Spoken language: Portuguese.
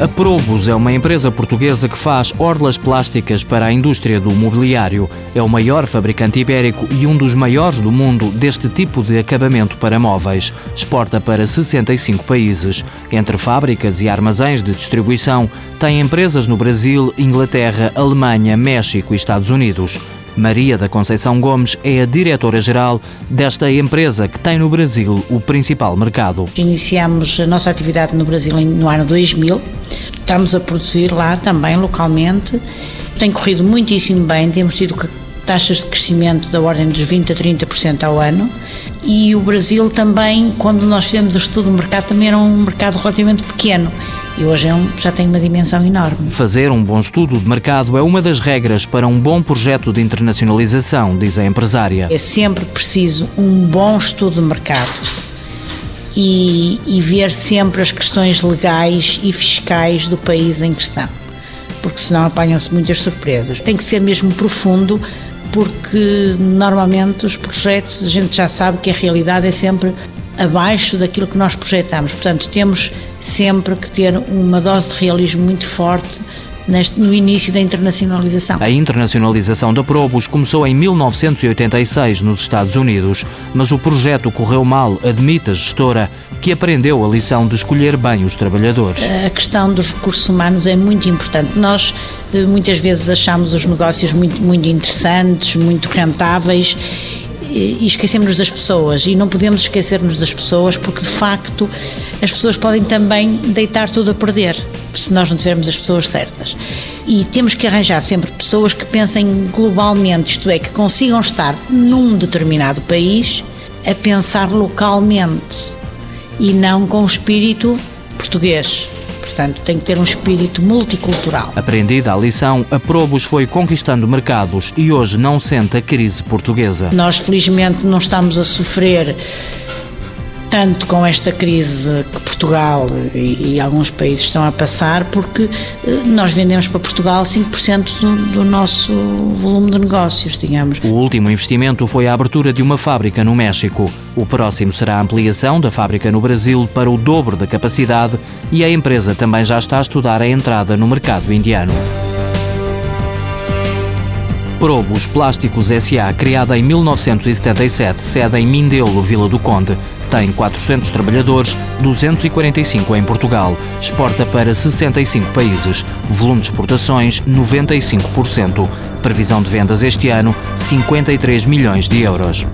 A Probus é uma empresa portuguesa que faz orlas plásticas para a indústria do mobiliário. É o maior fabricante ibérico e um dos maiores do mundo deste tipo de acabamento para móveis. Exporta para 65 países. Entre fábricas e armazéns de distribuição, tem empresas no Brasil, Inglaterra, Alemanha, México e Estados Unidos. Maria da Conceição Gomes é a diretora-geral desta empresa que tem no Brasil o principal mercado. Iniciamos a nossa atividade no Brasil no ano 2000. Estamos a produzir lá também localmente. Tem corrido muitíssimo bem, temos tido taxas de crescimento da ordem dos 20 a 30% ao ano. E o Brasil também, quando nós fizemos o estudo do mercado, também era um mercado relativamente pequeno e hoje é um, já tem uma dimensão enorme. Fazer um bom estudo de mercado é uma das regras para um bom projeto de internacionalização, diz a empresária. É sempre preciso um bom estudo de mercado e, e ver sempre as questões legais e fiscais do país em questão, porque senão apanham-se muitas surpresas. Tem que ser mesmo profundo porque normalmente os projetos a gente já sabe que a realidade é sempre abaixo daquilo que nós projetamos. Portanto, temos sempre que ter uma dose de realismo muito forte Neste, no início da internacionalização. A internacionalização da Probus começou em 1986 nos Estados Unidos, mas o projeto correu mal, admite a gestora, que aprendeu a lição de escolher bem os trabalhadores. A questão dos recursos humanos é muito importante. Nós eh, muitas vezes achamos os negócios muito, muito interessantes, muito rentáveis e esquecemos das pessoas e não podemos esquecer-nos das pessoas porque de facto as pessoas podem também deitar tudo a perder se nós não tivermos as pessoas certas. E temos que arranjar sempre pessoas que pensem globalmente, isto é, que consigam estar num determinado país a pensar localmente e não com o espírito português. Portanto, tem que ter um espírito multicultural. Aprendida a lição, a Probos foi conquistando mercados e hoje não sente a crise portuguesa. Nós, felizmente, não estamos a sofrer tanto com esta crise que Portugal e, e, alguns países estão a passar, porque eh, nós vendemos para Portugal 5% do, do nosso volume de negócios, digamos. O último investimento foi a abertura de uma fábrica no México. O próximo será a ampliação da fábrica no Brasil para o dobro da capacidade e a empresa também já está a estudar a entrada no mercado indiano. Probos Plásticos S.A., criada em 1977, sede em Mindelo, Vila do Conde. Tem 400 trabalhadores, 245 em Portugal. Exporta para 65 países. Volume de exportações, 95%. Previsão de vendas este ano, 53 milhões de euros.